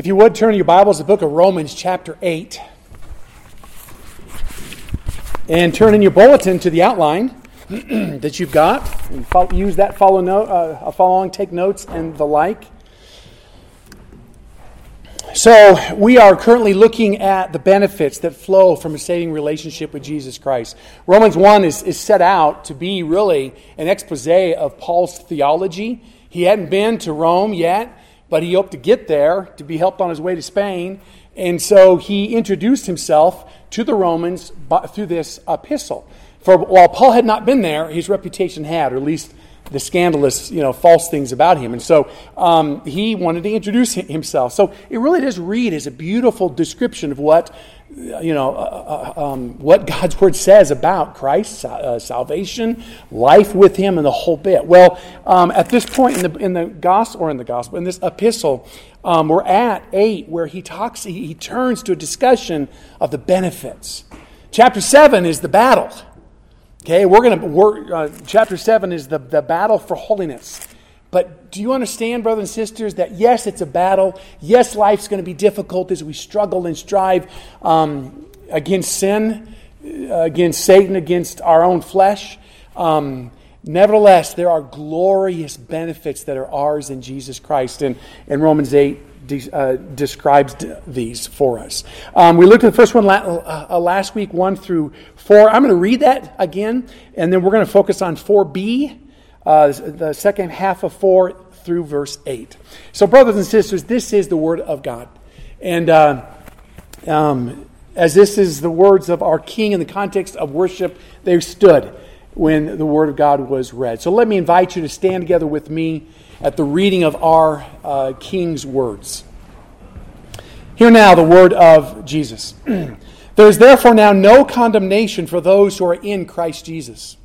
If you would turn your Bibles to the book of Romans, chapter 8. And turn in your bulletin to the outline that you've got. And follow, use that, follow, note, uh, follow along, take notes, and the like. So, we are currently looking at the benefits that flow from a saving relationship with Jesus Christ. Romans 1 is, is set out to be really an expose of Paul's theology. He hadn't been to Rome yet, but he hoped to get there to be helped on his way to Spain. And so he introduced himself to the Romans through this epistle. For while Paul had not been there, his reputation had, or at least the scandalous, you know, false things about him. And so um, he wanted to introduce himself. So it really does read as a beautiful description of what, you know, uh, uh, um, what God's word says about Christ, uh, salvation, life with Him, and the whole bit. Well, um, at this point in the in the gospel or in the gospel in this epistle, um, we're at eight where he talks. He, he turns to a discussion of the benefits. Chapter seven is the battle. Okay, we're to work, uh, chapter 7 is the, the battle for holiness. But do you understand, brothers and sisters, that yes, it's a battle. Yes, life's going to be difficult as we struggle and strive um, against sin, uh, against Satan, against our own flesh. Um, nevertheless, there are glorious benefits that are ours in Jesus Christ. And in Romans 8, de- uh, describes these for us. Um, we looked at the first one la- uh, uh last week, 1 through 4. I'm going to read that again, and then we're going to focus on 4b, uh, the second half of 4 through verse 8. So, brothers and sisters, this is the Word of God. And uh, um, as this is the words of our King in the context of worship, they stood when the Word of God was read. So let me invite you to stand together with me at the reading of our uh, King's words. Hear now the word of Jesus. there is therefore now no condemnation for those who are in Christ Jesus.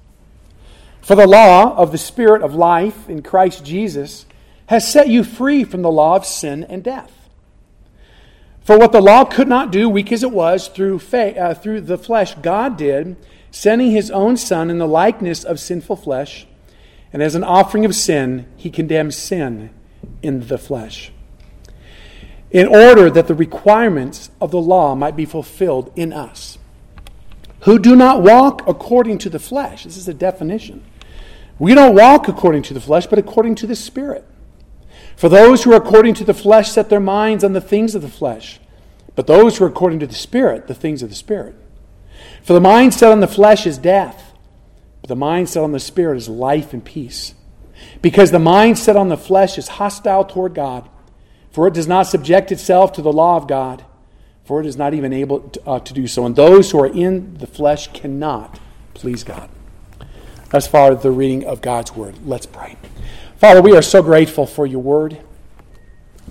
For the law of the Spirit of life in Christ Jesus has set you free from the law of sin and death. For what the law could not do, weak as it was, through, faith, uh, through the flesh, God did, sending his own Son in the likeness of sinful flesh and as an offering of sin, he condemns sin in the flesh. In order that the requirements of the law might be fulfilled in us, who do not walk according to the flesh. This is a definition. We don't walk according to the flesh, but according to the Spirit. For those who are according to the flesh set their minds on the things of the flesh, but those who are according to the Spirit, the things of the Spirit. For the mind set on the flesh is death but the mind set on the Spirit is life and peace. Because the mind set on the flesh is hostile toward God, for it does not subject itself to the law of God, for it is not even able to, uh, to do so. And those who are in the flesh cannot please God. Thus far, as the reading of God's Word. Let's pray. Father, we are so grateful for your Word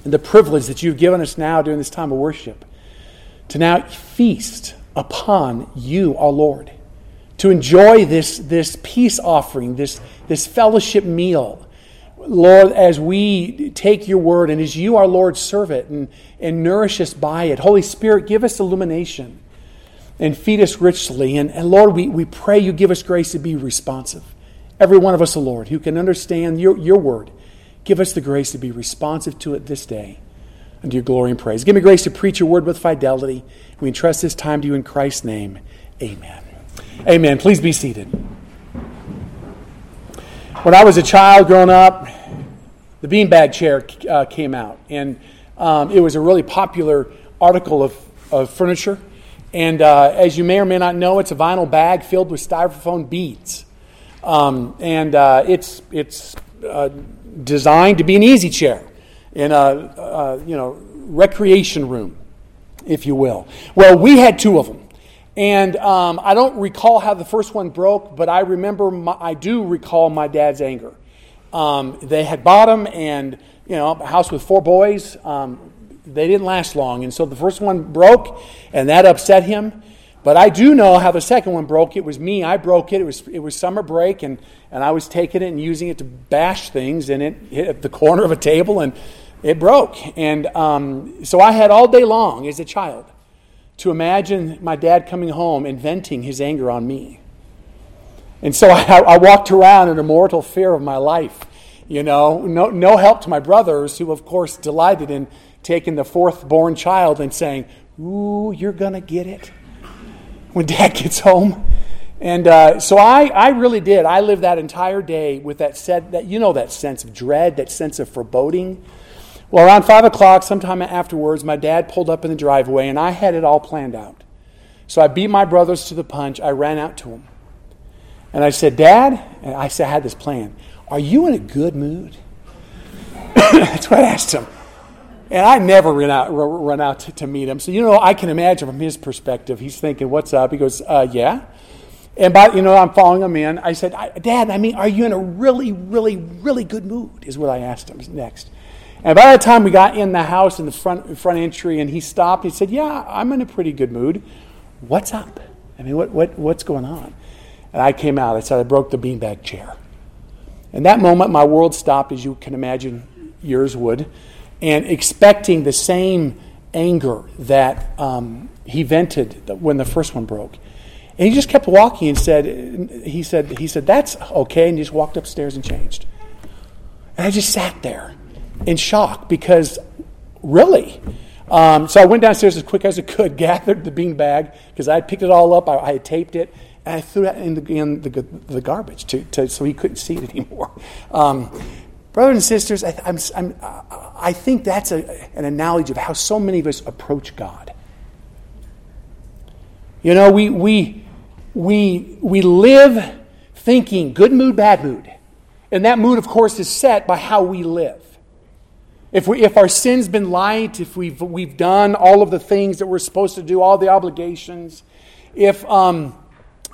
and the privilege that you've given us now during this time of worship to now feast upon you, our Lord to enjoy this, this peace offering, this, this fellowship meal. Lord, as we take your word and as you, our Lord, serve it and, and nourish us by it, Holy Spirit, give us illumination and feed us richly. And, and Lord, we, we pray you give us grace to be responsive. Every one of us, Lord, who can understand your, your word, give us the grace to be responsive to it this day unto your glory and praise. Give me grace to preach your word with fidelity. We entrust this time to you in Christ's name. Amen. Amen. Please be seated. When I was a child growing up, the beanbag chair uh, came out, and um, it was a really popular article of, of furniture. And uh, as you may or may not know, it's a vinyl bag filled with styrofoam beads. Um, and uh, it's, it's uh, designed to be an easy chair in a, a, you know, recreation room, if you will. Well, we had two of them. And um, I don't recall how the first one broke, but I remember, my, I do recall my dad's anger. Um, they had bought them, and, you know, a house with four boys, um, they didn't last long. And so the first one broke, and that upset him. But I do know how the second one broke. It was me. I broke it. It was, it was summer break, and, and I was taking it and using it to bash things, and it hit the corner of a table, and it broke. And um, so I had all day long as a child to imagine my dad coming home and venting his anger on me. And so I, I, walked around in a mortal fear of my life. You know, no, no help to my brothers, who, of course, delighted in taking the fourth born child and saying, Ooh, you're going to get it when dad gets home. And uh, so I, I really did. I lived that entire day with that set, that you know that sense of dread, that sense of foreboding. Well, around five o'clock, sometime afterwards, my dad pulled up in the driveway, and I had it all planned out. So I beat my brothers to the punch. I ran out to him, and I said, "Dad," and I said, I had this plan. Are you in a good mood? That's what I asked him. And I never run out, run out to, to, meet him. So, you know, I can imagine from his perspective, he's thinking, what's up? He goes, uh, yeah. And by, you know, I'm following him in. I said, Dad, I mean, are you in a really, really, really good mood? Is what I asked him next. And by the time we got in the house in the front, front entry and he stopped, he said, Yeah, I'm in a pretty good mood. What's up? I mean, what, what, what's going on? And I came out. I said, I broke the beanbag chair. In that moment, my world stopped, as you can imagine yours would and expecting the same anger that um, he vented when the first one broke. And he just kept walking and said, he said, he said, that's okay, and he just walked upstairs and changed. And I just sat there in shock because really, um, so I went downstairs as quick as I could, gathered the bean bag because I had picked it all up, I, I, had taped it, and I threw it in the, in the, the garbage to, to, so he couldn't see it anymore. Um, Brothers and sisters, I, I'm, I'm, I think that's a, an analogy of how so many of us approach God. You know, we, we, we, we live thinking good mood, bad mood. And that mood, of course, is set by how we live. If, we, if our sin's been light, if we've, we've done all of the things that we're supposed to do, all the obligations, if um,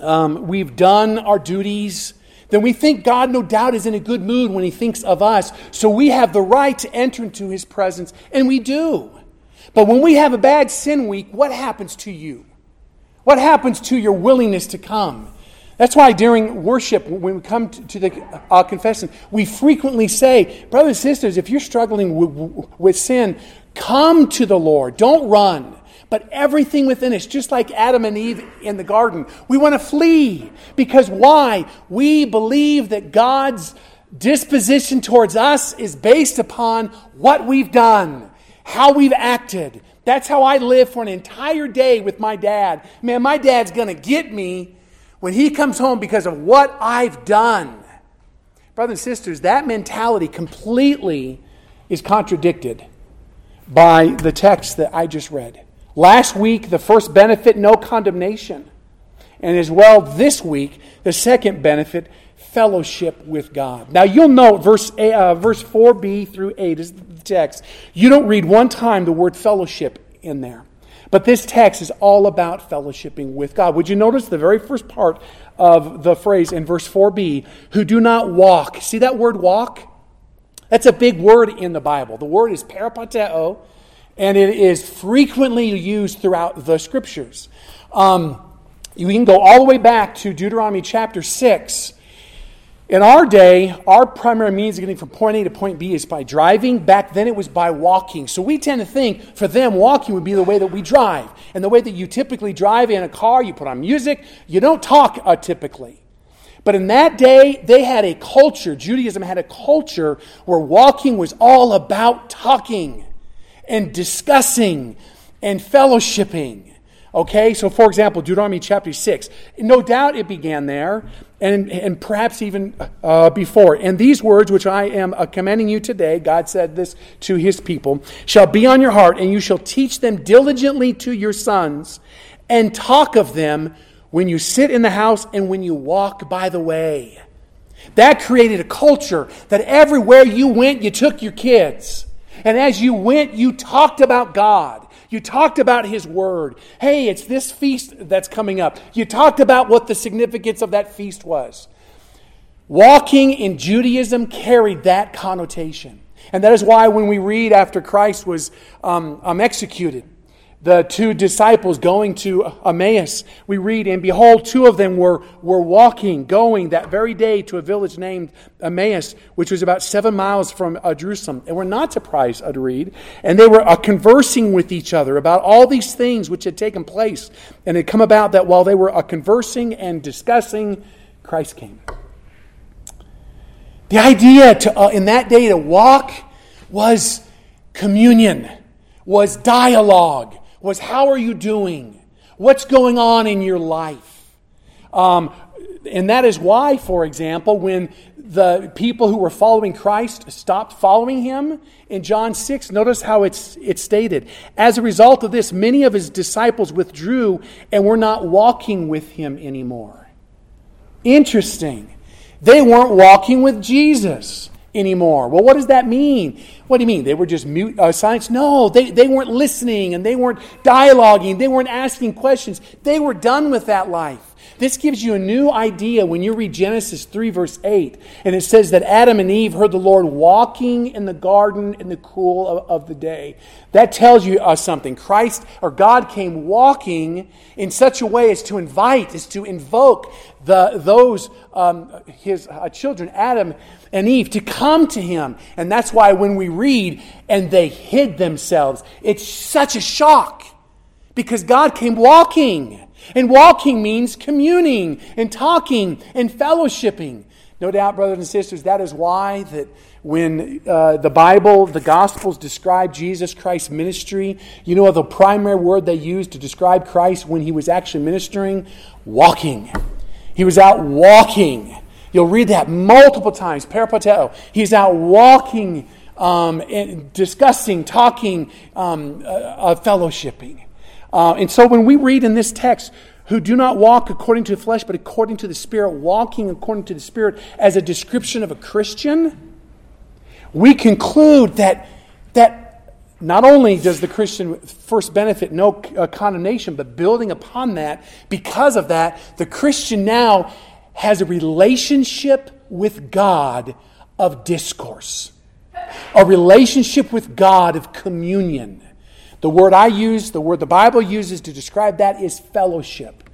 um, we've done our duties, then we think God, no doubt, is in a good mood when He thinks of us. So we have the right to enter into His presence, and we do. But when we have a bad sin week, what happens to you? What happens to your willingness to come? That's why during worship, when we come to, the uh, confession, we frequently say, Brothers and sisters, if you're struggling with, with sin, come to the Lord. Don't run but everything within us, just like Adam and Eve in the garden. We want to flee because why? We believe that God's disposition towards us is based upon what we've done, how we've acted. That's how I live for an entire day with my dad. Man, my dad's going to get me when he comes home because of what I've done. Brothers and sisters, that mentality completely is contradicted by the text that I just read. Last week, the first benefit, no condemnation. And as well, this week, the second benefit, fellowship with God. Now, you'll note verse, uh, verse 4b through 8 is the text. You don't read one time the word fellowship in there. But this text is all about fellowshipping with God. Would you notice the very first part of the phrase in verse 4b, who do not walk? See that word walk? That's a big word in the Bible. The word is peripateo, and it is frequently used throughout the scriptures. Um, you can go all the way back to Deuteronomy chapter 6. In our day, our primary means of getting from point A to point B is by driving. Back then, it was by walking. So we tend to think for them, walking would be the way that we drive. And the way that you typically drive in a car, you put on music, you don't talk uh, typically. But in that day, they had a culture, Judaism had a culture where walking was all about talking and discussing and fellowshipping. Okay, so for example, Deuteronomy chapter 6. No doubt it began there, and, and perhaps even uh, before. And these words, which I am uh, commanding you today, God said this to his people, shall be on your heart, and you shall teach them diligently to your sons, and talk of them when you sit in the house and when you walk by the way. That created a culture that everywhere you went, you took your kids. And as you went, you talked about God. You talked about His Word. Hey, it's this feast that's coming up. You talked about what the significance of that feast was. Walking in Judaism carried that connotation. And that is why when we read after Christ was um, um, executed, the two disciples going to Emmaus, we read, and behold, two of them were, were walking, going that very day to a village named Emmaus, which was about seven miles from uh, Jerusalem. And were not surprised uh, to read. And they were uh, conversing with each other about all these things which had taken place. And it come about that while they were uh, conversing and discussing, Christ came. The idea to, uh, in that day to walk was communion. was dialogue, was how are you doing? What's going on in your life? Um, and that is why, for example, when the people who were following Christ stopped following him in John 6, notice how it's, it's stated. As a result of this, many of his disciples withdrew and were not walking with him anymore. Interesting. They weren't walking with Jesus anymore. Well, what does that mean? What do you mean? They were just mute uh, silence? No, they, they weren't listening and they weren't dialoguing. They weren't asking questions. They were done with that life. This gives you a new idea when you read Genesis 3, verse 8. And it says that Adam and Eve heard the Lord walking in the garden in the cool of, of the day. That tells you uh, something. Christ or God came walking in such a way as to invite, as to invoke the, those, um, his uh, children, Adam and Eve, to come to him. And that's why when we read, and they hid themselves, it's such a shock because God came walking. And walking means communing and talking and fellowshipping. No doubt, brothers and sisters, that is why that when uh, the Bible, the Gospels describe Jesus Christ's ministry, you know the primary word they used to describe Christ when he was actually ministering? Walking. He was out walking. You'll read that multiple times. Peripateo. He's out walking, um, and discussing, talking, um, uh, uh, fellowshipping. Uh, and so when we read in this text, who do not walk according to the flesh, but according to the Spirit, walking according to the Spirit as a description of a Christian, we conclude that, that not only does the Christian first benefit no uh, condemnation, but building upon that, because of that, the Christian now has a relationship with God of discourse, a relationship with God of communion. The word I use, the word the Bible uses to describe that is fellowship.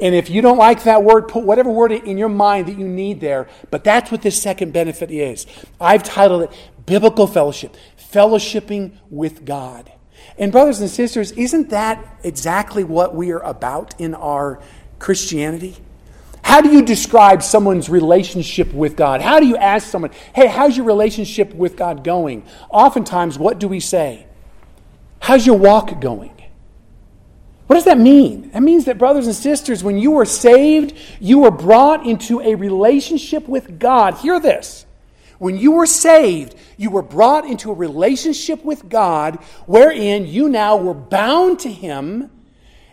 And if you don't like that word, put whatever word in your mind that you need there. But that's what this second benefit is. I've titled it Biblical Fellowship, fellowshipping with God. And, brothers and sisters, isn't that exactly what we are about in our Christianity? How do you describe someone's relationship with God? How do you ask someone, hey, how's your relationship with God going? Oftentimes, what do we say? How's your walk going? What does that mean? That means that, brothers and sisters, when you were saved, you were brought into a relationship with God. Hear this. When you were saved, you were brought into a relationship with God wherein you now were bound to Him,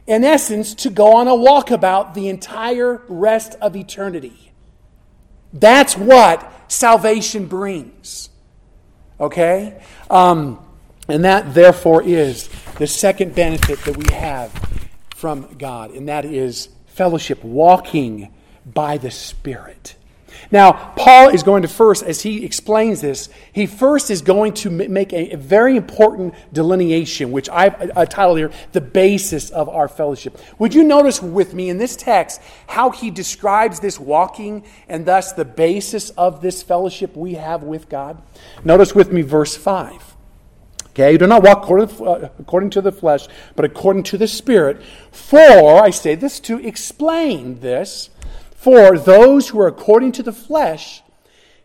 in essence, to go on a walkabout the entire rest of eternity. That's what salvation brings. Okay? Um, and that, therefore, is the second benefit that we have from God, and that is fellowship, walking by the Spirit. Now, Paul is going to first, as he explains this, he first is going to make a, very important delineation, which I've titled here, The Basis of Our Fellowship. Would you notice with me in this text how he describes this walking and thus the basis of this fellowship we have with God? Notice with me verse 5. Okay, you do not walk uh, according to the flesh, but according to the Spirit. For, I say this to explain this, for those who are according to the flesh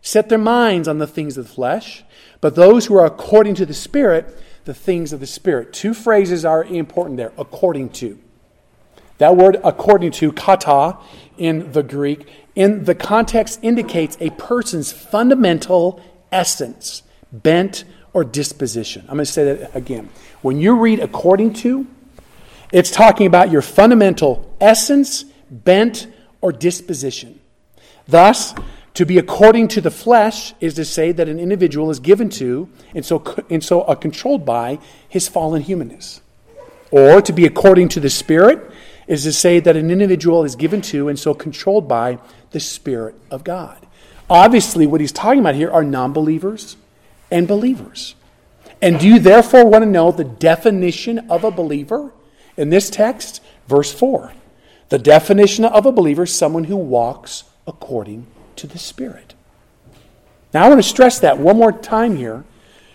set their minds on the things of the flesh, but those who are according to the Spirit, the things of the Spirit. Two phrases are important there according to. That word according to, kata, in the Greek, in the context indicates a person's fundamental essence, bent or disposition. I'm going to say that again. When you read according to, it's talking about your fundamental essence, bent, or disposition. Thus, to be according to the flesh is to say that an individual is given to and so, and so uh, controlled by his fallen humanness. Or to be according to the Spirit is to say that an individual is given to and so controlled by the Spirit of God. Obviously, what he's talking about here are non believers and believers. And do you therefore want to know the definition of a believer? In this text, verse 4. The definition of a believer is someone who walks according to the Spirit. Now, I want to stress that one more time here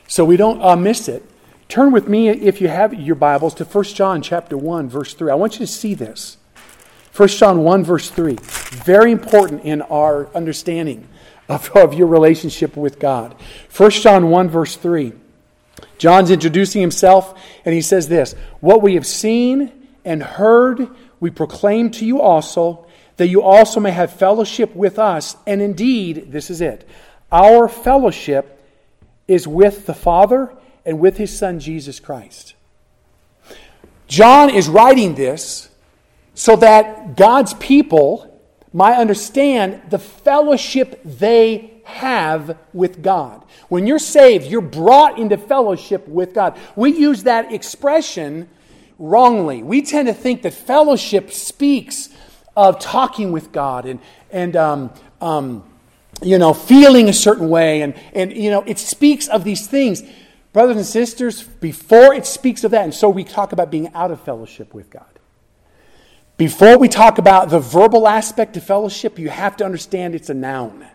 so we don't uh, miss it. Turn with me, if you have your Bibles, to 1 John chapter 1, verse 3. I want you to see this. 1 John 1, verse 3. Very important in our understanding of, of your relationship with God. 1 John 1, verse 3. John's introducing himself, and he says this What we have seen and heard, we proclaim to you also, that you also may have fellowship with us. And indeed, this is it our fellowship is with the Father and with his Son, Jesus Christ. John is writing this so that God's people might understand the fellowship they have with God. When you're saved, you're brought into fellowship with God. We use that expression wrongly. We tend to think that fellowship speaks of talking with God and, and um, um, you know, feeling a certain way. And, and, you know, it speaks of these things. Brothers and sisters, before it speaks of that, and so we talk about being out of fellowship with God. Before we talk about the verbal aspect of fellowship, you have to understand it's a noun.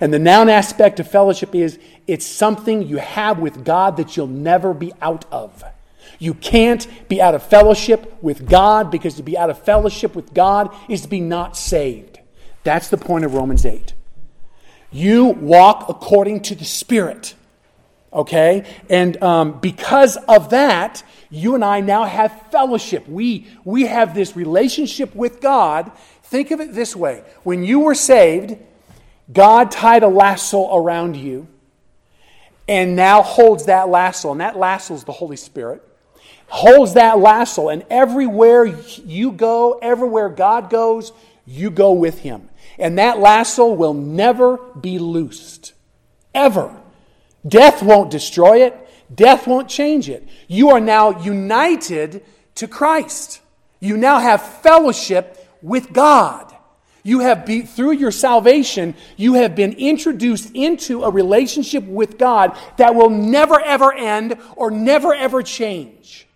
And the noun aspect of fellowship is it's something you have with God that you'll never be out of. You can't be out of fellowship with God because to be out of fellowship with God is to be not saved. That's the point of Romans 8. You walk according to the Spirit. Okay? And um, because of that, you and I now have fellowship. We, we have this relationship with God. Think of it this way when you were saved, God tied a lasso around you and now holds that lasso, and that lasso is the Holy Spirit. Holds that lasso, and everywhere you go, everywhere God goes, you go with Him. And that lasso will never be loosed. Ever. Death won't destroy it, death won't change it. You are now united to Christ. You now have fellowship with God. You have be, through your salvation, you have been introduced into a relationship with God that will never ever end or never ever change.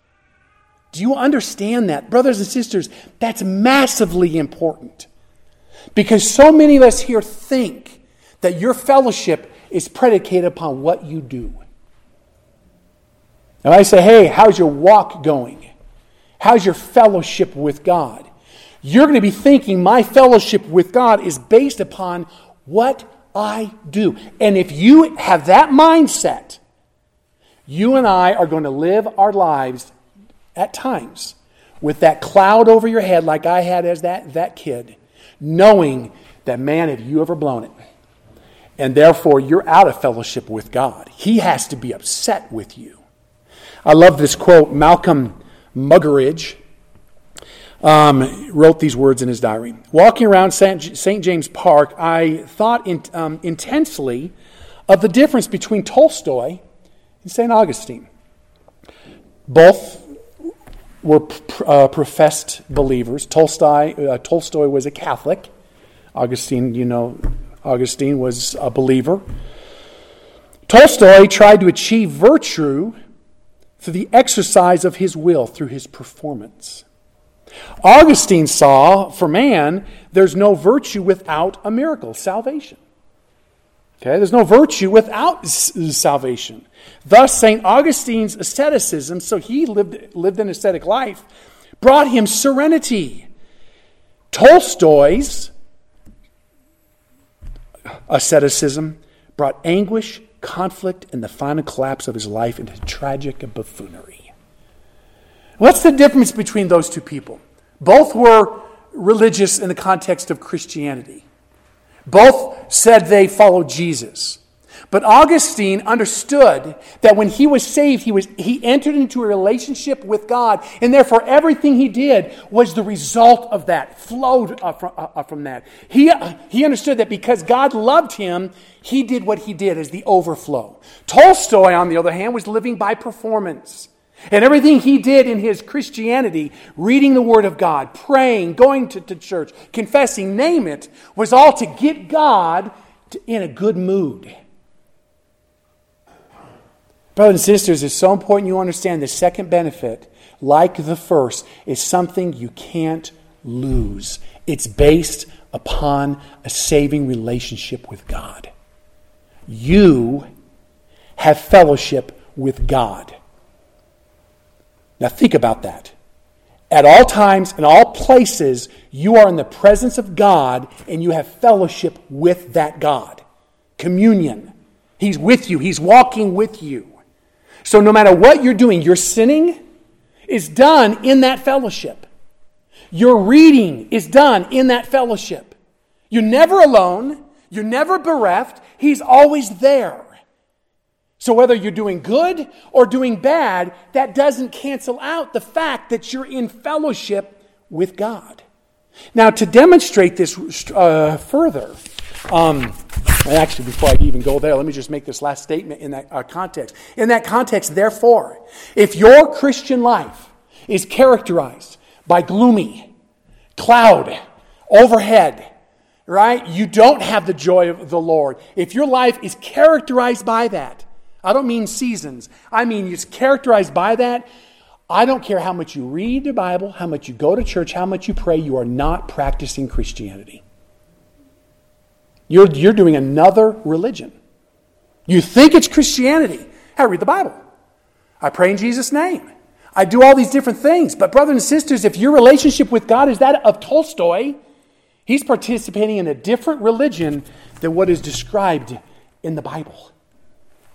Do you understand that? Brothers and sisters, that's massively important. Because so many of us here think that your fellowship is predicated upon what you do. And I say, hey, how's your walk going? How's your fellowship with God? You're going to be thinking my fellowship with God is based upon what I do. And if you have that mindset, you and I are going to live our lives at times with that cloud over your head, like I had as that, that kid, knowing that, man, have you ever blown it? And therefore, you're out of fellowship with God. He has to be upset with you. I love this quote. Malcolm Muggeridge um, wrote these words in his diary. Walking around St. James Park, I thought in, um, intensely of the difference between Tolstoy and St. Augustine. Both were uh, professed believers. Tolstoy, uh, Tolstoy was a Catholic. Augustine, you know, Augustine was a believer. Tolstoy tried to achieve virtue through the exercise of his will, through his performance. Augustine saw for man, there's no virtue without a miracle, salvation. Okay, there's no virtue without salvation. Thus, St. Augustine's asceticism, so he lived, lived an ascetic life, brought him serenity. Tolstoy's asceticism brought anguish, conflict, and the final collapse of his life into tragic buffoonery. What's the difference between those two people? Both were religious in the context of Christianity. Both said they followed Jesus. But Augustine understood that when he was saved, he, was, he entered into a relationship with God, and therefore everything he did was the result of that, flowed uh, from, that. He, uh, he understood that because God loved him, he did what he did as the overflow. Tolstoy, on the other hand, was living by performance. And everything he did in his Christianity, reading the Word of God, praying, going to, to church, confessing, name it, was all to get God to, in a good mood. Brothers and sisters, it's so important you understand the second benefit, like the first, is something you can't lose. It's based upon a saving relationship with God. You have fellowship with God. Now, think about that. At all times, in all places, you are in the presence of God and you have fellowship with that God. Communion. He's with you, He's walking with you. So no matter what you're doing, your sinning is done in that fellowship. Your reading is done in that fellowship. You're never alone. You're never bereft. He's always there. So whether you're doing good or doing bad, that doesn't cancel out the fact that you're in fellowship with God. Now, to demonstrate this uh, further, um, and actually, before I even go there, let me just make this last statement in that uh, context. In that context, therefore, if your Christian life is characterized by gloomy, cloud, overhead, right? You don't have the joy of the Lord. If your life is characterized by that, I don't mean seasons, I mean it's characterized by that. I don't care how much you read the Bible, how much you go to church, how much you pray, you are not practicing Christianity. You're, you're doing another religion. You think it's Christianity. I read the Bible. I pray in Jesus' name. I do all these different things. But, brothers and sisters, if your relationship with God is that of Tolstoy, he's participating in a different religion than what is described in the Bible.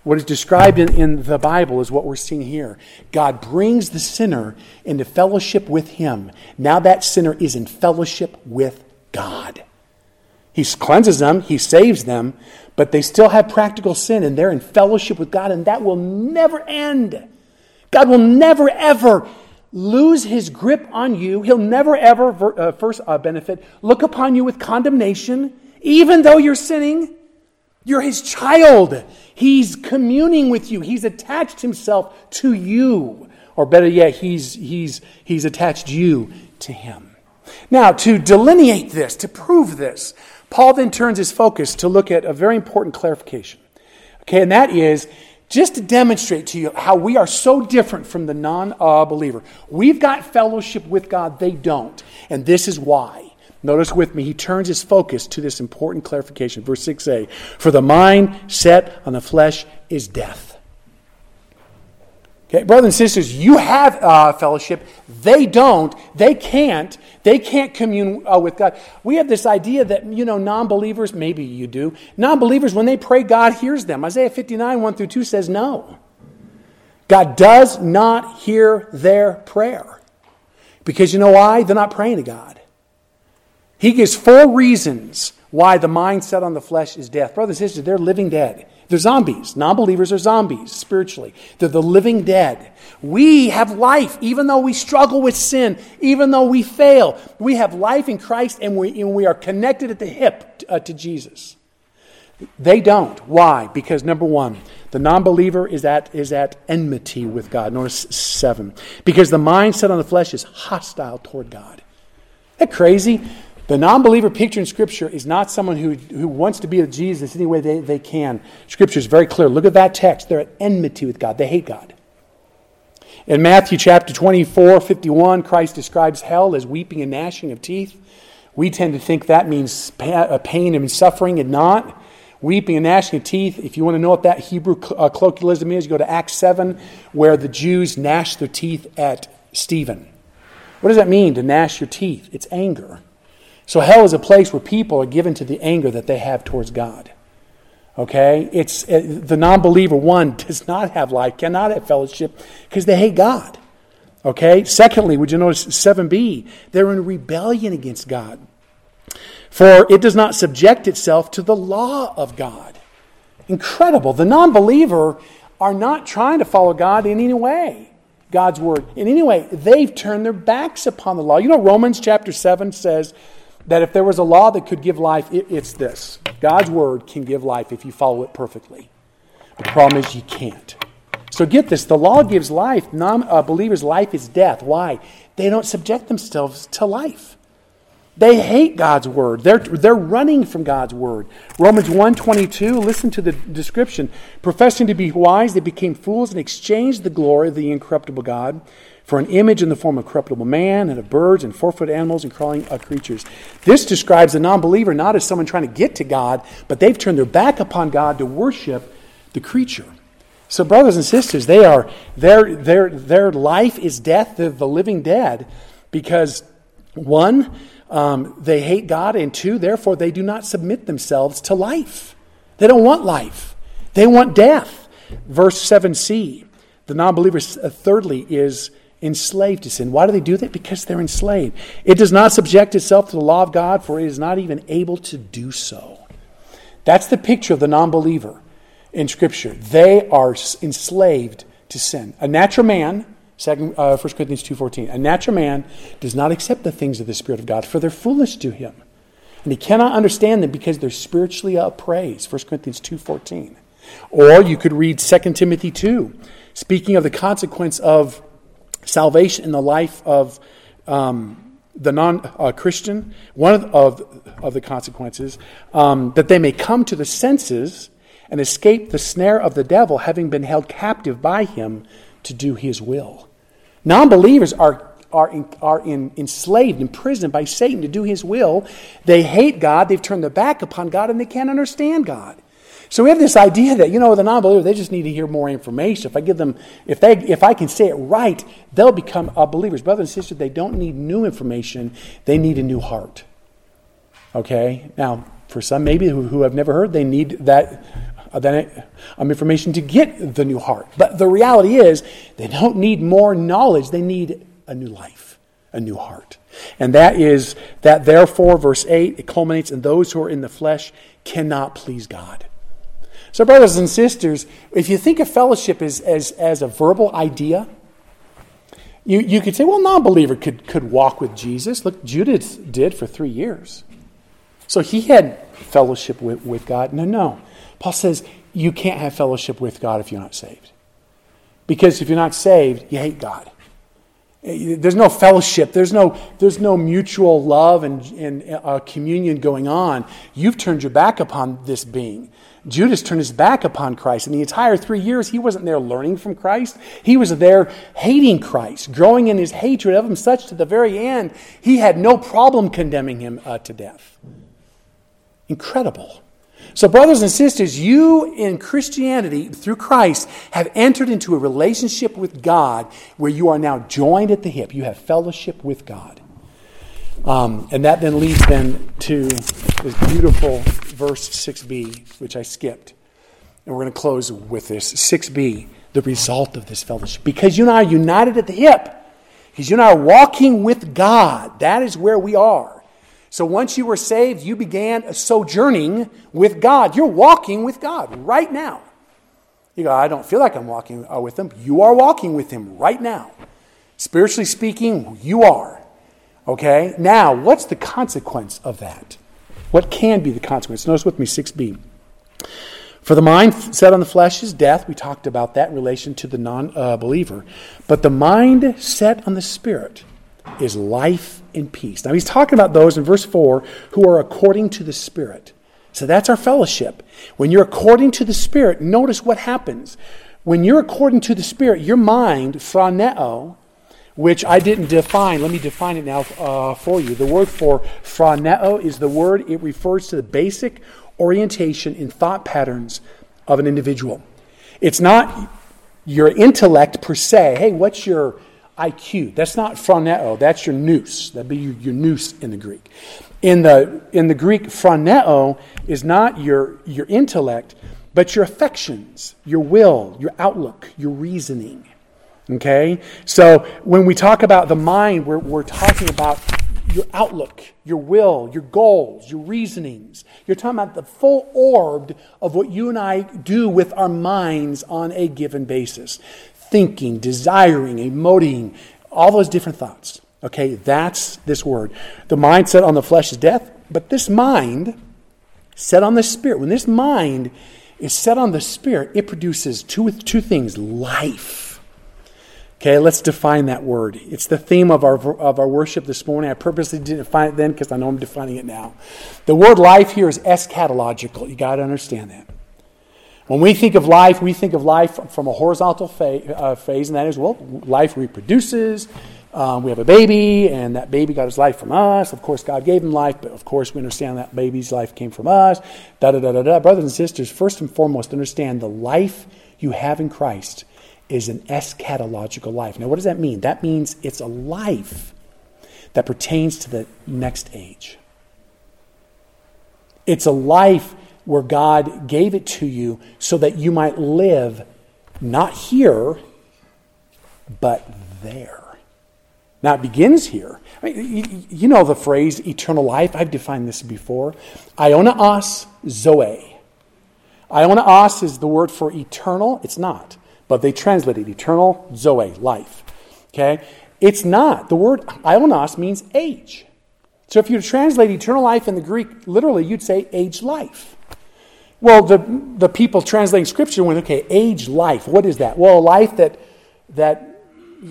What is described in, in the Bible is what we're seeing here. God brings the sinner into fellowship with him. Now that sinner is in fellowship with God. He cleanses them, He saves them, but they still have practical sin and they're in fellowship with God, and that will never end. God will never, ever lose His grip on you. He'll never, ever, uh, first uh, benefit, look upon you with condemnation, even though you're sinning. You're His child. He's communing with you, He's attached Himself to you. Or better yet, He's, he's, he's attached you to Him. Now, to delineate this, to prove this, Paul then turns his focus to look at a very important clarification. Okay, and that is just to demonstrate to you how we are so different from the non believer. We've got fellowship with God, they don't. And this is why. Notice with me, he turns his focus to this important clarification. Verse 6a For the mind set on the flesh is death Okay, brothers and sisters, you have uh, fellowship. They don't. They can't. They can't commune uh, with God. We have this idea that, you know, non believers, maybe you do, non believers, when they pray, God hears them. Isaiah 59, 1 through 2 says no. God does not hear their prayer. Because you know why? They're not praying to God. He gives four reasons why the mindset on the flesh is death. Brothers and sisters, they're living dead. They're zombies. Non believers are zombies spiritually. They're the living dead. We have life, even though we struggle with sin, even though we fail. We have life in Christ and we, and we are connected at the hip uh, to Jesus. They don't. Why? Because number one, the non believer is at, is at enmity with God. Notice seven. Because the mindset on the flesh is hostile toward God. Isn't that crazy? The non believer picture in Scripture is not someone who, who wants to be with Jesus any way they, they can. Scripture is very clear. Look at that text. They're at enmity with God, they hate God. In Matthew chapter 24, 51, Christ describes hell as weeping and gnashing of teeth. We tend to think that means uh, pain and suffering, and not. Weeping and gnashing of teeth. If you want to know what that Hebrew uh, colloquialism is, you go to Acts 7, where the Jews gnashed their teeth at Stephen. What does that mean, to gnash your teeth? It's anger. So hell is a place where people are given to the anger that they have towards God. Okay? It's uh, the non-believer one does not have life, cannot have fellowship because they hate God. Okay? Secondly, would you notice 7b? They're in rebellion against God. For it does not subject itself to the law of God. Incredible. The non-believer are not trying to follow God in any way. God's word. In any way, they've turned their backs upon the law. You know, Romans chapter 7 says, that if there was a law that could give life, it, it's this God's word can give life if you follow it perfectly. But the problem is you can't. So get this the law gives life. Non uh, believers' life is death. Why? They don't subject themselves to life. They hate God's word. They're, they're running from God's word. Romans 1.22, listen to the description. Professing to be wise, they became fools and exchanged the glory of the incorruptible God for an image in the form of corruptible man and of birds and four footed animals and crawling creatures. This describes a non believer not as someone trying to get to God, but they've turned their back upon God to worship the creature. So, brothers and sisters, they are, their, their, their life is death. They're the living dead because, one, um, they hate God, and two, therefore, they do not submit themselves to life. They don't want life, they want death. Verse 7c The non believer, uh, thirdly, is enslaved to sin. Why do they do that? Because they're enslaved. It does not subject itself to the law of God, for it is not even able to do so. That's the picture of the non believer in Scripture. They are enslaved to sin. A natural man, uh, 1 Corinthians 2.14, a natural man does not accept the things of the Spirit of God, for they're foolish to him. And he cannot understand them because they're spiritually appraised. 1 Corinthians 2.14. Or you could read 2 Timothy 2, speaking of the consequence of salvation in the life of um, the non uh, Christian, one of, of, of the consequences, um, that they may come to the senses and escape the snare of the devil, having been held captive by him to do his will. Non believers are, are, in, are in, enslaved, imprisoned by Satan to do his will. They hate God, they've turned their back upon God, and they can't understand God. So we have this idea that, you know, the non-believer, they just need to hear more information. If I give them, if they, if I can say it right, they'll become uh, believers. Brothers and sisters, they don't need new information. They need a new heart. Okay? Now, for some maybe who, who have never heard, they need that, uh, that um, information to get the new heart. But the reality is, they don't need more knowledge. They need a new life, a new heart. And that is that therefore, verse 8, it culminates in those who are in the flesh cannot please God. So, brothers and sisters, if you think of fellowship as, as, as a verbal idea, you, you could say, well, non believer could, could walk with Jesus. Look, Judas did for three years. So he had fellowship with, with God. No, no. Paul says you can't have fellowship with God if you're not saved. Because if you're not saved, you hate God. There's no fellowship. There's no, there's no mutual love and, and uh, communion going on. You've turned your back upon this being. Judas turned his back upon Christ. In the entire three years, he wasn't there learning from Christ. He was there hating Christ, growing in his hatred of him, such to the very end, he had no problem condemning him uh, to death. Incredible. So, brothers and sisters, you in Christianity, through Christ, have entered into a relationship with God where you are now joined at the hip. You have fellowship with God. Um, and that then leads then to this beautiful verse 6b, which I skipped. And we're going to close with this 6b, the result of this fellowship. Because you and I are united at the hip, because you and I are walking with God. That is where we are. So once you were saved, you began sojourning with God. You're walking with God right now. You go, I don't feel like I'm walking uh, with Him. You are walking with Him right now. Spiritually speaking, you are. Okay? Now, what's the consequence of that? What can be the consequence? Notice with me 6b. For the mind set on the flesh is death. We talked about that in relation to the non uh, believer. But the mind set on the spirit is life and peace. Now he's talking about those in verse 4 who are according to the spirit. So that's our fellowship. When you're according to the spirit, notice what happens. When you're according to the spirit, your mind, phroneo, which I didn't define. Let me define it now uh, for you. The word for phroneo is the word, it refers to the basic orientation in thought patterns of an individual. It's not your intellect per se. Hey, what's your IQ? That's not phroneo, that's your nous. That'd be your, your nous in the Greek. In the, in the Greek, phroneo is not your, your intellect, but your affections, your will, your outlook, your reasoning. Okay? So when we talk about the mind, we're, we're talking about your outlook, your will, your goals, your reasonings. You're talking about the full orb of what you and I do with our minds on a given basis thinking, desiring, emoting, all those different thoughts. Okay, that's this word. The mind set on the flesh is death, but this mind set on the spirit, when this mind is set on the spirit, it produces two, two things life Okay, let's define that word. It's the theme of our, of our worship this morning. I purposely didn't define it then because I know I'm defining it now. The word life here is eschatological. You got to understand that. When we think of life, we think of life from a horizontal uh, phase, and that is, well, life reproduces. Um, we have a baby, and that baby got his life from us. Of course, God gave him life, but of course, we understand that baby's life came from us. Da da da da da. Brothers and sisters, first and foremost, understand the life you have in Christ is an eschatological life. Now, what does that mean? That means it's a life that pertains to the next age. It's a life where God gave it to you so that you might live not here, but there. Now it begins here. I mean, you, you know the phrase eternal life. I've defined this before. Aionios zoe. Aionios is the word for eternal. It's not, but they translate it eternal zoe, life. Okay? It's not. The word aionios means age. So if you translate eternal life in the Greek, literally, you'd say age life. Well, the, the people translating scripture went, okay, age life. What is that? Well, a life that, that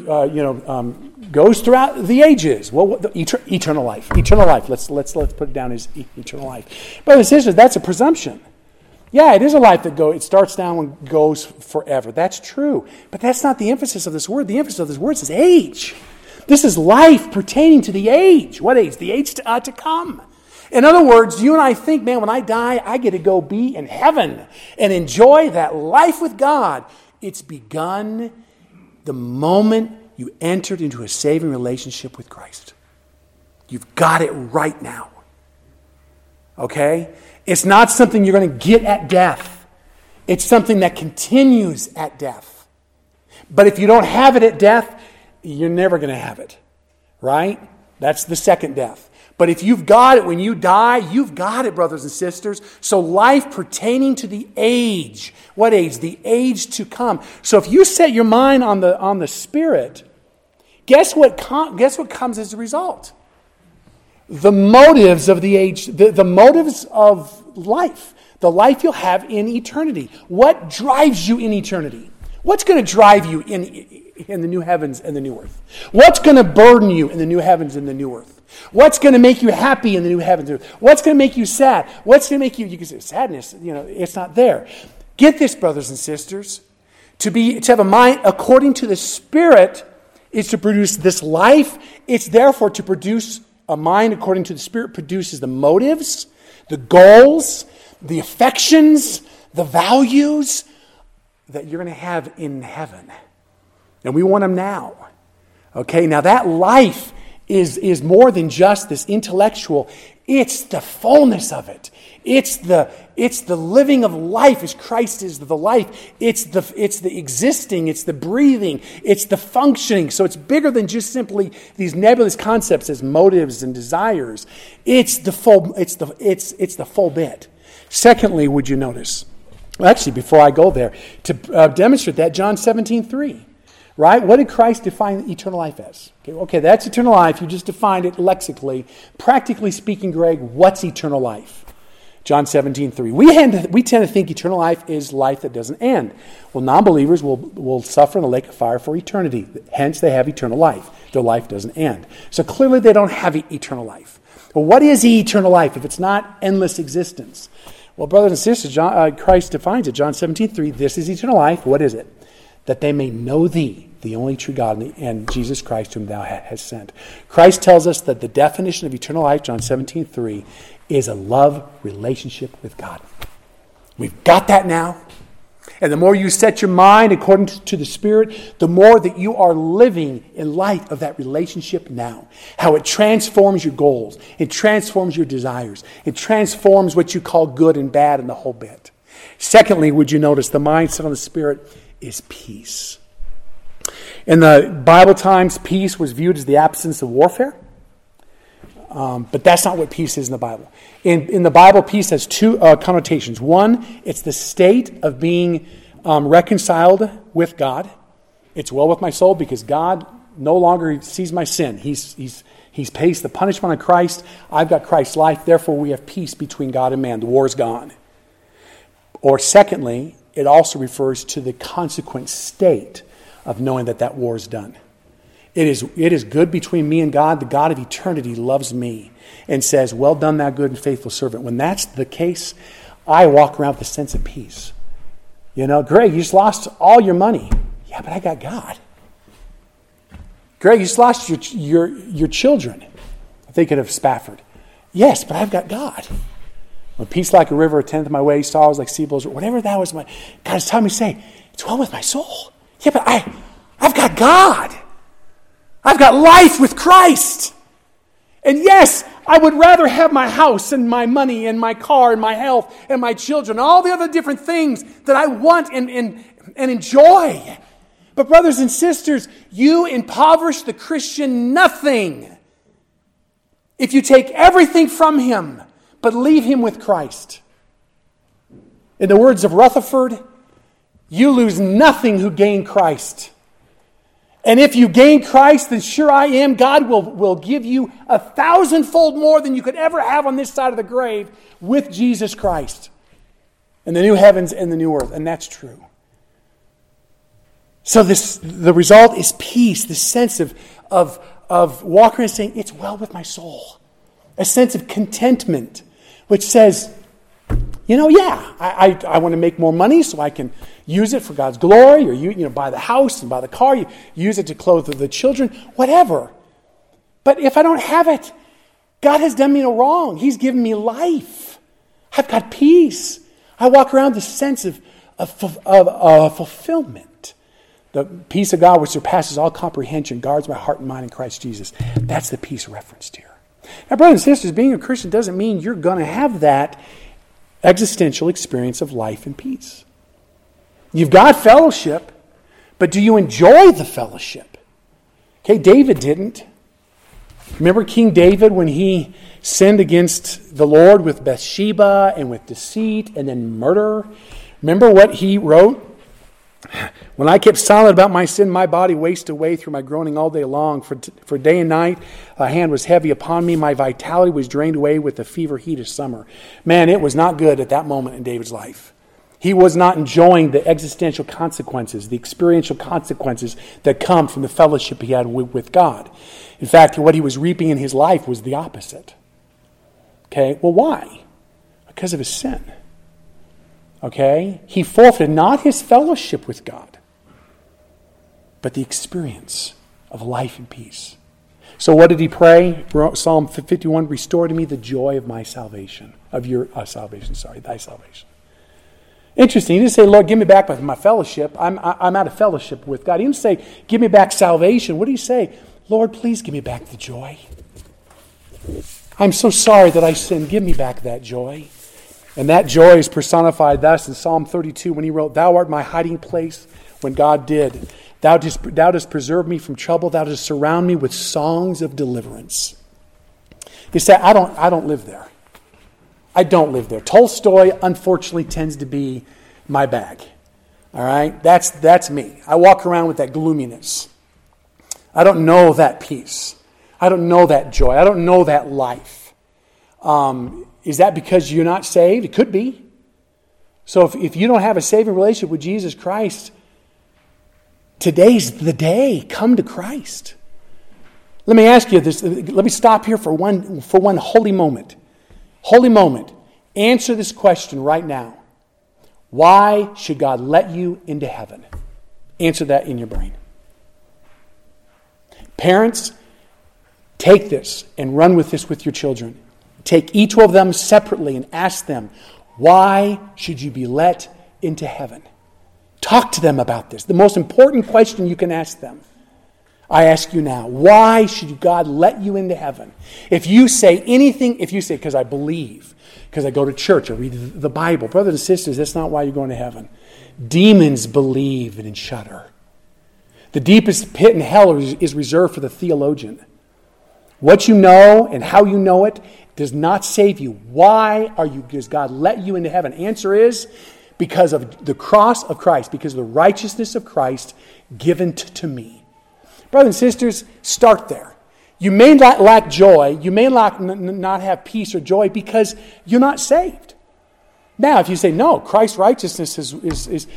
uh, you know, um, goes throughout the ages. Well, what, the, eter- eternal life. Eternal life. Let's, let's, let's put it down as e- eternal life. But and sisters, that's a presumption. Yeah, it is a life that go, it starts down and goes forever. That's true. But that's not the emphasis of this word. The emphasis of this word is age. This is life pertaining to the age. What age? The age to, uh, to come. In other words, you and I think, man, when I die, I get to go be in heaven and enjoy that life with God. It's begun the moment you entered into a saving relationship with Christ. You've got it right now. Okay? It's not something you're going to get at death, it's something that continues at death. But if you don't have it at death, you're never going to have it. Right? That's the second death. But if you've got it when you die, you've got it, brothers and sisters. So life pertaining to the age. What age? The age to come. So if you set your mind on the, on the Spirit, guess what, com- guess what comes as a result? The motives of the age, the, the motives of life, the life you'll have in eternity. What drives you in eternity? What's going to drive you in, in the new heavens and the new earth? What's going to burden you in the new heavens and the new earth? What's going to make you happy in the new heavens? What's going to make you sad? What's going to make you, you can say, sadness, you know, it's not there. Get this, brothers and sisters. To, be, to have a mind according to the Spirit is to produce this life. It's therefore to produce a mind according to the Spirit produces the motives, the goals, the affections, the values that you're going to have in heaven. And we want them now. Okay, now that life is, is more than just this intellectual, it's the fullness of it. It's the, it's the living of life as Christ is the life. It's the, it's the existing, it's the breathing, it's the functioning. So it's bigger than just simply these nebulous concepts as motives and desires. It's the full, it's the, it's, it's the full bit. Secondly, would you notice? Well, actually, before I go there, to uh, demonstrate that, John 17, 3. Right? What did Christ define eternal life as? Okay, okay, that's eternal life. You just defined it lexically. Practically speaking, Greg, what's eternal life? John 17, 3. We, tend to think eternal life is life that doesn't end. Well, non believers will, will suffer in the lake of fire for eternity. Hence, they have eternal life. Their life doesn't end. So clearly, they don't have eternal life. But what is eternal life if it's not endless existence? Well, brothers and sisters, John, uh, Christ defines it. John 17, 3. This is eternal life. What is it? That they may know thee, the only true God, and Jesus Christ, whom thou hast sent. Christ tells us that the definition of eternal life, John 17, 3, is a love relationship with God. We've got that now. And the more you set your mind according to the Spirit, the more that you are living in light of that relationship now. How it transforms your goals, it transforms your desires, it transforms what you call good and bad in the whole bit. Secondly, would you notice the mindset of the Spirit is peace. In the Bible times, peace was viewed as the absence of warfare. Um, but that's not what peace is in the Bible. In, in the Bible, peace has two uh, connotations. One, it's the state of being um, reconciled with God. It's well with my soul because God no longer sees my sin. He's, he's, he's pays the punishment of Christ. I've got Christ's life. Therefore, we have peace between God and man. The war is gone. Or secondly, it also refers to the consequent state of knowing that that war is done. It is, it is good between me and God. The God of eternity loves me and says, Well done, thou good and faithful servant. When that's the case, I walk around with a sense of peace. You know, Greg, you just lost all your money. Yeah, but I got God. Greg, you just lost your, your, your children. I think it of Spafford. Yes, but I've got God. When peace like a river attendeth my way, sorrows like sea blows, whatever that was, my God is telling me to say, it's well with my soul. Yeah, but I, I've got God. I've got life with Christ. And yes, I would rather have my house and my money and my car and my health and my children, all the other different things that I want and, and, and enjoy. But, brothers and sisters, you impoverish the Christian nothing if you take everything from him but leave him with Christ. In the words of Rutherford, you lose nothing who gain Christ. And if you gain Christ, then sure I am, God will, will give you a thousandfold more than you could ever have on this side of the grave with Jesus Christ. And the new heavens and the new earth. And that's true. So this the result is peace, the sense of, of, of walking and saying, It's well with my soul. A sense of contentment, which says, you know, yeah, I, I, I want to make more money so I can use it for God's glory, or you, you know, buy the house and buy the car, you use it to clothe the children, whatever. But if I don't have it, God has done me no wrong. He's given me life. I've got peace. I walk around the sense of, of, of, of fulfillment. The peace of God, which surpasses all comprehension, guards my heart and mind in Christ Jesus. That's the peace referenced here. Now, brothers and sisters, being a Christian doesn't mean you're going to have that existential experience of life and peace. You've got fellowship, but do you enjoy the fellowship? Okay, David didn't. Remember King David when he sinned against the Lord with Bathsheba and with deceit and then murder? Remember what he wrote? When I kept silent about my sin, my body wasted away through my groaning all day long. For, for day and night, a hand was heavy upon me. My vitality was drained away with the fever heat of summer. Man, it was not good at that moment in David's life. He was not enjoying the existential consequences, the experiential consequences that come from the fellowship he had with, with God. In fact, what he was reaping in his life was the opposite. Okay, well, why? Because of his sin. Okay? He forfeited not his fellowship with God, but the experience of life and peace. So, what did he pray? Psalm 51 Restore to me the joy of my salvation, of your uh, salvation, sorry, thy salvation. Interesting. He didn't say, Lord, give me back my fellowship. I'm, I'm out of fellowship with God. He didn't say, give me back salvation. What did he say? Lord, please give me back the joy. I'm so sorry that I sinned. Give me back that joy. And that joy is personified thus in Psalm 32 when he wrote, Thou art my hiding place when God did. Thou dost, thou dost preserve me from trouble. Thou dost surround me with songs of deliverance. You say, I don't, I don't live there. I don't live there. Tolstoy, unfortunately, tends to be my bag. All right? That's, that's me. I walk around with that gloominess. I don't know that peace. I don't know that joy. I don't know that life. Um, is that because you're not saved? It could be. So if, if you don't have a saving relationship with Jesus Christ, today's the day. Come to Christ. Let me ask you this. Let me stop here for one, for one holy moment. Holy moment. Answer this question right now. Why should God let you into heaven? Answer that in your brain. Parents, take this and run with this with your children. Take each of them separately and ask them, why should you be let into heaven? Talk to them about this. The most important question you can ask them. I ask you now, why should God let you into heaven? If you say anything, if you say, because I believe, because I go to church, I read the Bible, brothers and sisters, that's not why you're going to heaven. Demons believe and shudder. The deepest pit in hell is reserved for the theologian. What you know and how you know it does not save you. Why are you, does God let you into heaven? Answer is because of the cross of Christ, because of the righteousness of Christ given t- to me. Brothers and sisters, start there. You may not lack joy, you may lack, n- not have peace or joy because you're not saved. Now, if you say, no, Christ's righteousness is, is, is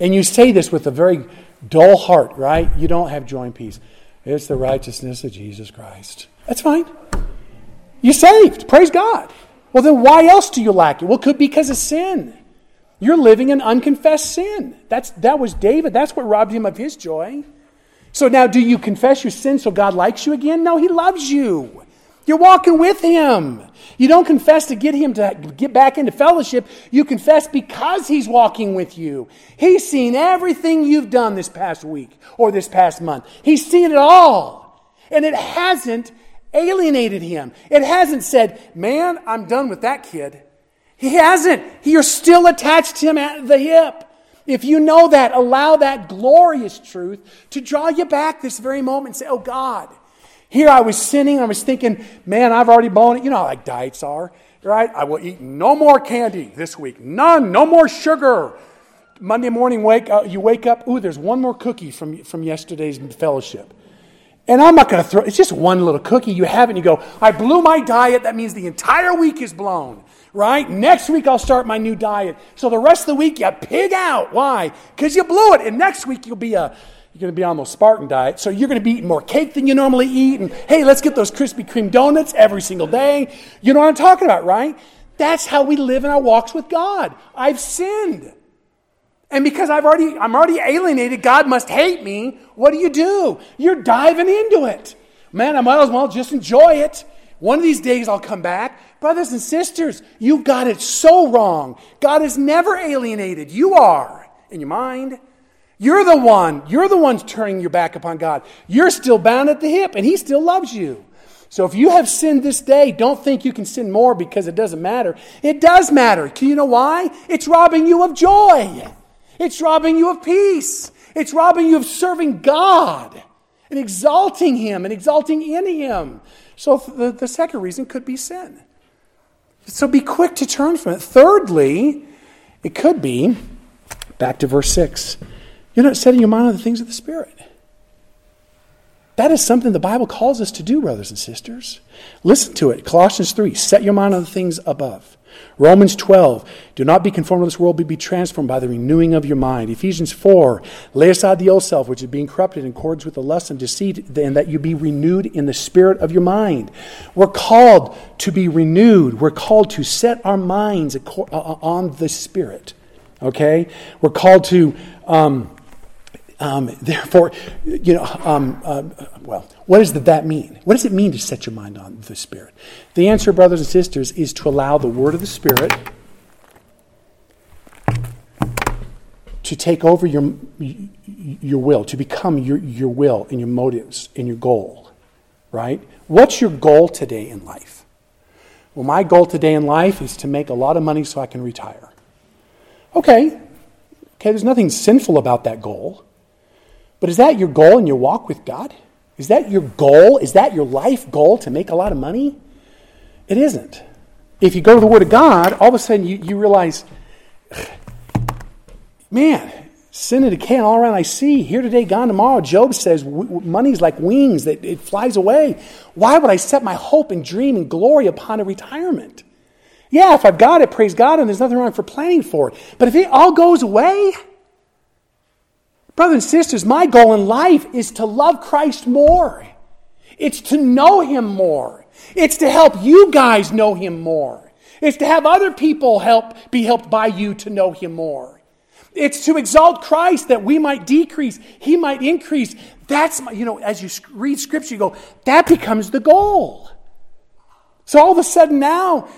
and you say this with a very dull heart, right? You don't have joy and peace. It's the righteousness of Jesus Christ. That's fine. You're saved. Praise God. Well, then why else do you lack it? Well, it could be because of sin. You're living in unconfessed sin. That's, that was David. That's what robbed him of his joy. So now, do you confess your sin so God likes you again? No, He loves you. You're walking with Him. You don't confess to get Him to get back into fellowship. You confess because He's walking with you. He's seen everything you've done this past week or this past month. He's seen it all. And it hasn't alienated him. It hasn't said, Man, I'm done with that kid. He hasn't. You're still attached to him at the hip. If you know that, allow that glorious truth to draw you back this very moment and say, Oh God, here I was sinning. I was thinking, man, I've already blown it. You know how like diets are, right? I will eat no more candy this week. None. No more sugar. Monday morning, wake uh, you wake up. Ooh, there's one more cookie from from yesterday's fellowship. And I'm not going to throw. It's just one little cookie. You have it. and You go. I blew my diet. That means the entire week is blown. Right? Next week I'll start my new diet. So the rest of the week you pig out. Why? Because you blew it. And next week you'll be a you're going to be on those Spartan diet, so you're going to be eating more cake than you normally eat. And hey, let's get those Krispy Kreme donuts every single day. You know what I'm talking about, right? That's how we live in our walks with God. I've sinned. And because I've already, I'm already alienated, God must hate me. What do you do? You're diving into it. Man, I might as well just enjoy it. One of these days I'll come back. Brothers and sisters, you got it so wrong. God is never alienated. You are in your mind. You're the one, you're the ones turning your back upon God. You're still bound at the hip, and He still loves you. So if you have sinned this day, don't think you can sin more because it doesn't matter. It does matter. Do you know why? It's robbing you of joy. It's robbing you of peace. It's robbing you of serving God and exalting Him and exalting in Him. So the, the second reason could be sin. So be quick to turn from it. Thirdly, it could be, back to verse 6 you're not setting your mind on the things of the Spirit. That is something the Bible calls us to do, brothers and sisters. Listen to it. Colossians 3 set your mind on the things above. Romans 12, do not be conformed to this world, but be transformed by the renewing of your mind. Ephesians 4, lay aside the old self, which is being corrupted in accordance with the lust and deceit, and that you be renewed in the spirit of your mind. We're called to be renewed. We're called to set our minds uh, on the Spirit. Okay? We're called to. Um, um, therefore, you know, um, uh, well, what does that mean? What does it mean to set your mind on the Spirit? The answer, brothers and sisters, is to allow the Word of the Spirit to take over your, your will, to become your, your will and your motives and your goal, right? What's your goal today in life? Well, my goal today in life is to make a lot of money so I can retire. Okay, okay, there's nothing sinful about that goal. But is that your goal in your walk with God? Is that your goal? Is that your life goal to make a lot of money? It isn't. If you go to the Word of God, all of a sudden you, you realize, man, sin and decay all around I see. Here today, gone tomorrow. Job says money's like wings, that it flies away. Why would I set my hope and dream and glory upon a retirement? Yeah, if I've got it, praise God, and there's nothing wrong for planning for it. But if it all goes away, Brothers and sisters, my goal in life is to love Christ more. It's to know Him more. It's to help you guys know Him more. It's to have other people help be helped by you to know Him more. It's to exalt Christ that we might decrease, He might increase. That's my, you know, as you read Scripture, you go, that becomes the goal. So all of a sudden now,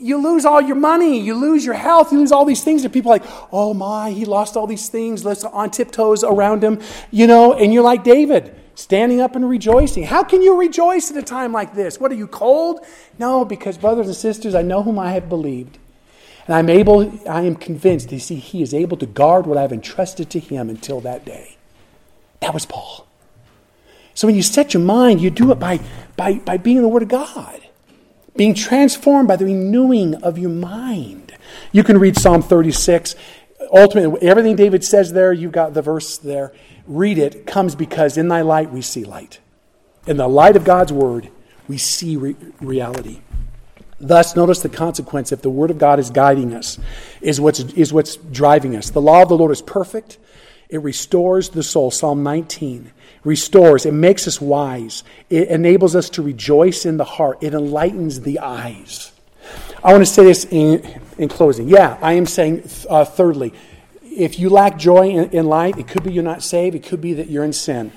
you lose all your money, you lose your health, you lose all these things. And people like, oh my, he lost all these things. Let's on tiptoes around him, you know, and you're like David, standing up and rejoicing. How can you rejoice at a time like this? What are you cold? No, because brothers and sisters, I know whom I have believed. And I'm able, I am convinced, you see, he is able to guard what I've entrusted to him until that day. That was Paul. So when you set your mind, you do it by, by, by being in the Word of God being transformed by the renewing of your mind. You can read Psalm 36. Ultimately, everything David says there, you've got the verse there. Read it, comes because in thy light we see light. In the light of God's word, we see re- reality. Thus, notice the consequence if the Word of God is guiding us, is what's, is what's driving us. The law of the Lord is perfect, it restores the soul. Psalm 19 restores, it makes us wise, it enables us to rejoice in the heart, it enlightens the eyes. I want to say this in, in closing. Yeah, I am saying, uh, thirdly, if you lack joy in, in, life, it could be you're not saved, it could be that you're in sin,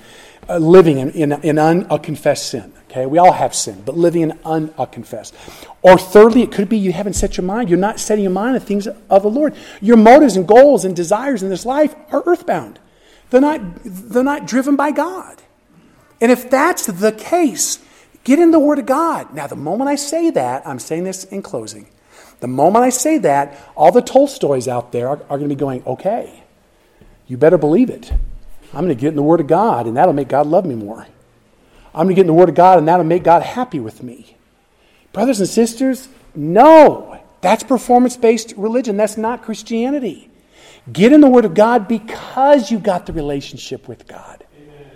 uh, living in, in, in unconfessed sin. Okay, we all have sin, but living in unconfessed. Or thirdly, it could be you haven't set your mind. You're not setting your mind on things of the Lord. Your motives and goals and desires in this life are earthbound. They're not, they're not driven by God. And if that's the case, get in the Word of God. Now, the moment I say that, I'm saying this in closing. The moment I say that, all the Tolstoys out there are, are going to be going, okay, You better believe it. I'm going to get in the Word of God, and that'll make God love me more. I'm going to get in the Word of God, and that'll make God happy with me. Brothers and sisters, no. That's performance based religion. That's not Christianity. Get in the Word of God because you got the relationship with God. Amen.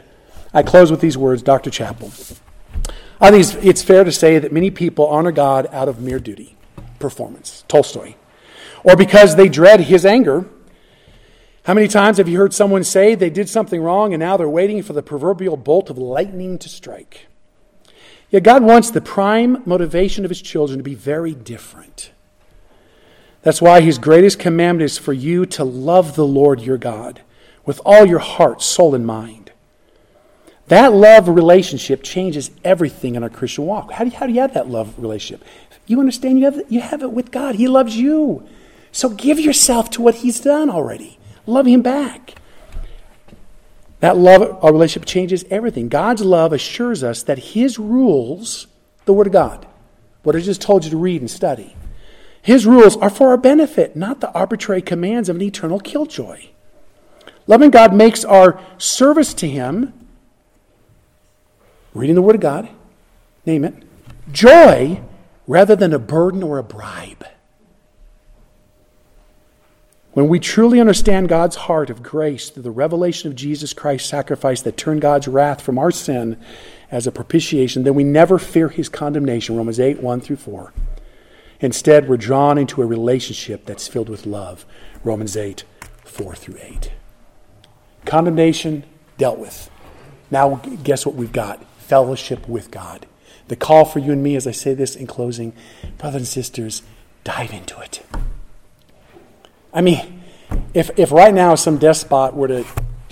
I close with these words, Dr. Chapell. I think it's fair to say that many people honor God out of mere duty, performance, Tolstoy, or because they dread his anger. How many times have you heard someone say they did something wrong and now they're waiting for the proverbial bolt of lightning to strike? Yet God wants the prime motivation of his children to be very different. That's why his greatest commandment is for you to love the Lord your God with all your heart, soul, and mind. That love relationship changes everything in our Christian walk. How do you, how do you have that love relationship? You understand you have, you have it with God. He loves you. So give yourself to what He's done already. Love Him back. That love, our relationship changes everything. God's love assures us that His rules, the Word of God, what I just told you to read and study, His rules are for our benefit, not the arbitrary commands of an eternal killjoy. Loving God makes our service to Him reading the Word of God, name it, joy rather than a burden or a bribe. When we truly understand God's heart of grace through the revelation of Jesus Christ's sacrifice that turned God's wrath from our sin as a propitiation, then we never fear his condemnation. Romans 8, 1 through 4. Instead, we're drawn into a relationship that's filled with love. Romans 8, 4 through 8. Condemnation dealt with. Now, guess what we've got? fellowship with God. The call for you and me, as I say this in closing, brothers and sisters, dive into it. I mean, if, if right now some despot were to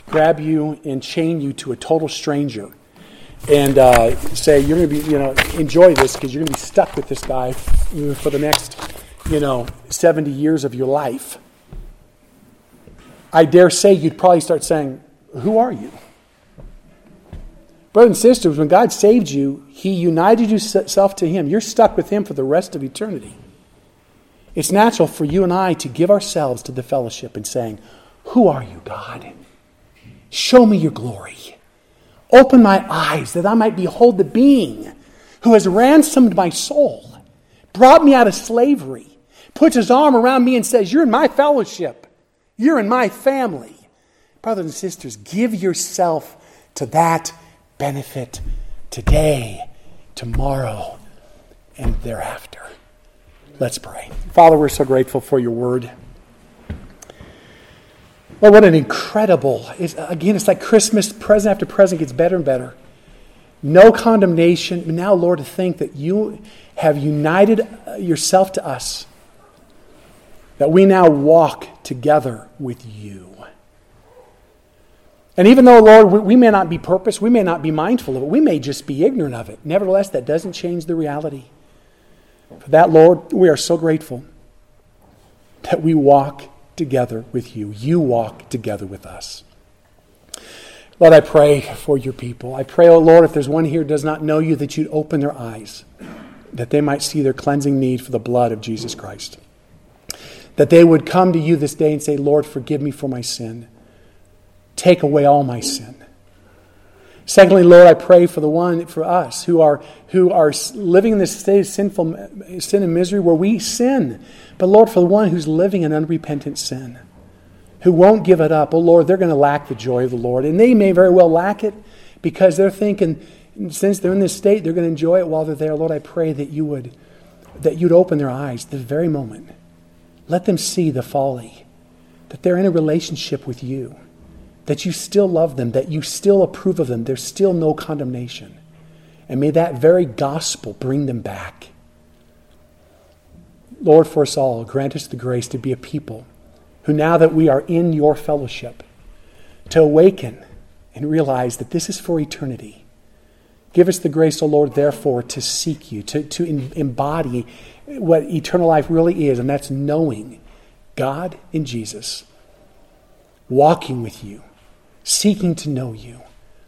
grab you and chain you to a total stranger and uh, say, you're going to be, you know, enjoy this because you're going to be stuck with this guy for the next, you know, 70 years of your life, I dare say you'd probably start saying, Who are you? Brothers and sisters, when God saved you, He united yourself to Him. You're stuck with Him for the rest of eternity. It's natural for you and I to give ourselves to the fellowship and saying, Who are you, God? Show me your glory. Open my eyes that I might behold the being who has ransomed my soul, brought me out of slavery, puts his arm around me and says, You're in my fellowship. You're in my family. Brothers and sisters, give yourself to that benefit today, tomorrow, and thereafter. Let's pray. Father, we're so grateful for your word. Well, what an incredible, it's, again, it's like Christmas, present after present gets better and better. No condemnation. Now, Lord, to think that you have united uh, yourself to us, that we now walk together with you. And even though, Lord, we may not be purpose, we may not be mindful of it, we may just be ignorant of it. Nevertheless, that doesn't change the reality. For that, Lord, we are so grateful that we walk together with you. You walk together with us. Lord, I pray for your people. I pray, oh Lord, if there's one here who does not know you, that you'd open their eyes, that they might see their cleansing need for the blood of Jesus Christ. That they would come to you this day and say, Lord, forgive me for my sin. Take away all my sin. Secondly, Lord, I pray for the one, for us who are, who are living in this state of sinful sin and misery where we sin. But Lord, for the one who's living in unrepentant sin, who won't give it up, oh Lord, they're going to lack the joy of the Lord. And they may very well lack it because they're thinking, since they're in this state, they're going to enjoy it while they're there. Lord, I pray that you would, that you'd open their eyes the very moment. Let them see the folly, that they're in a relationship with you that you still love them, that you still approve of them. There's still no condemnation. And may that very gospel bring them back. Lord, for us all, grant us the grace to be a people who, now that we are in your fellowship, to awaken and realize that this is for eternity. Give us the grace, O oh Lord, therefore, to seek you, to, to embody what eternal life really is, and that's knowing God in Jesus, walking with you, seeking to know you.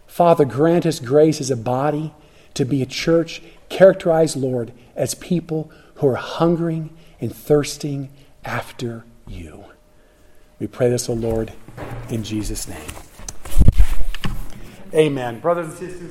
Father, grant us grace as a body to be a church characterized, Lord, as people who are hungering and thirsting after you. We pray this, O Lord, in Jesus' name. Amen. Brothers and sisters,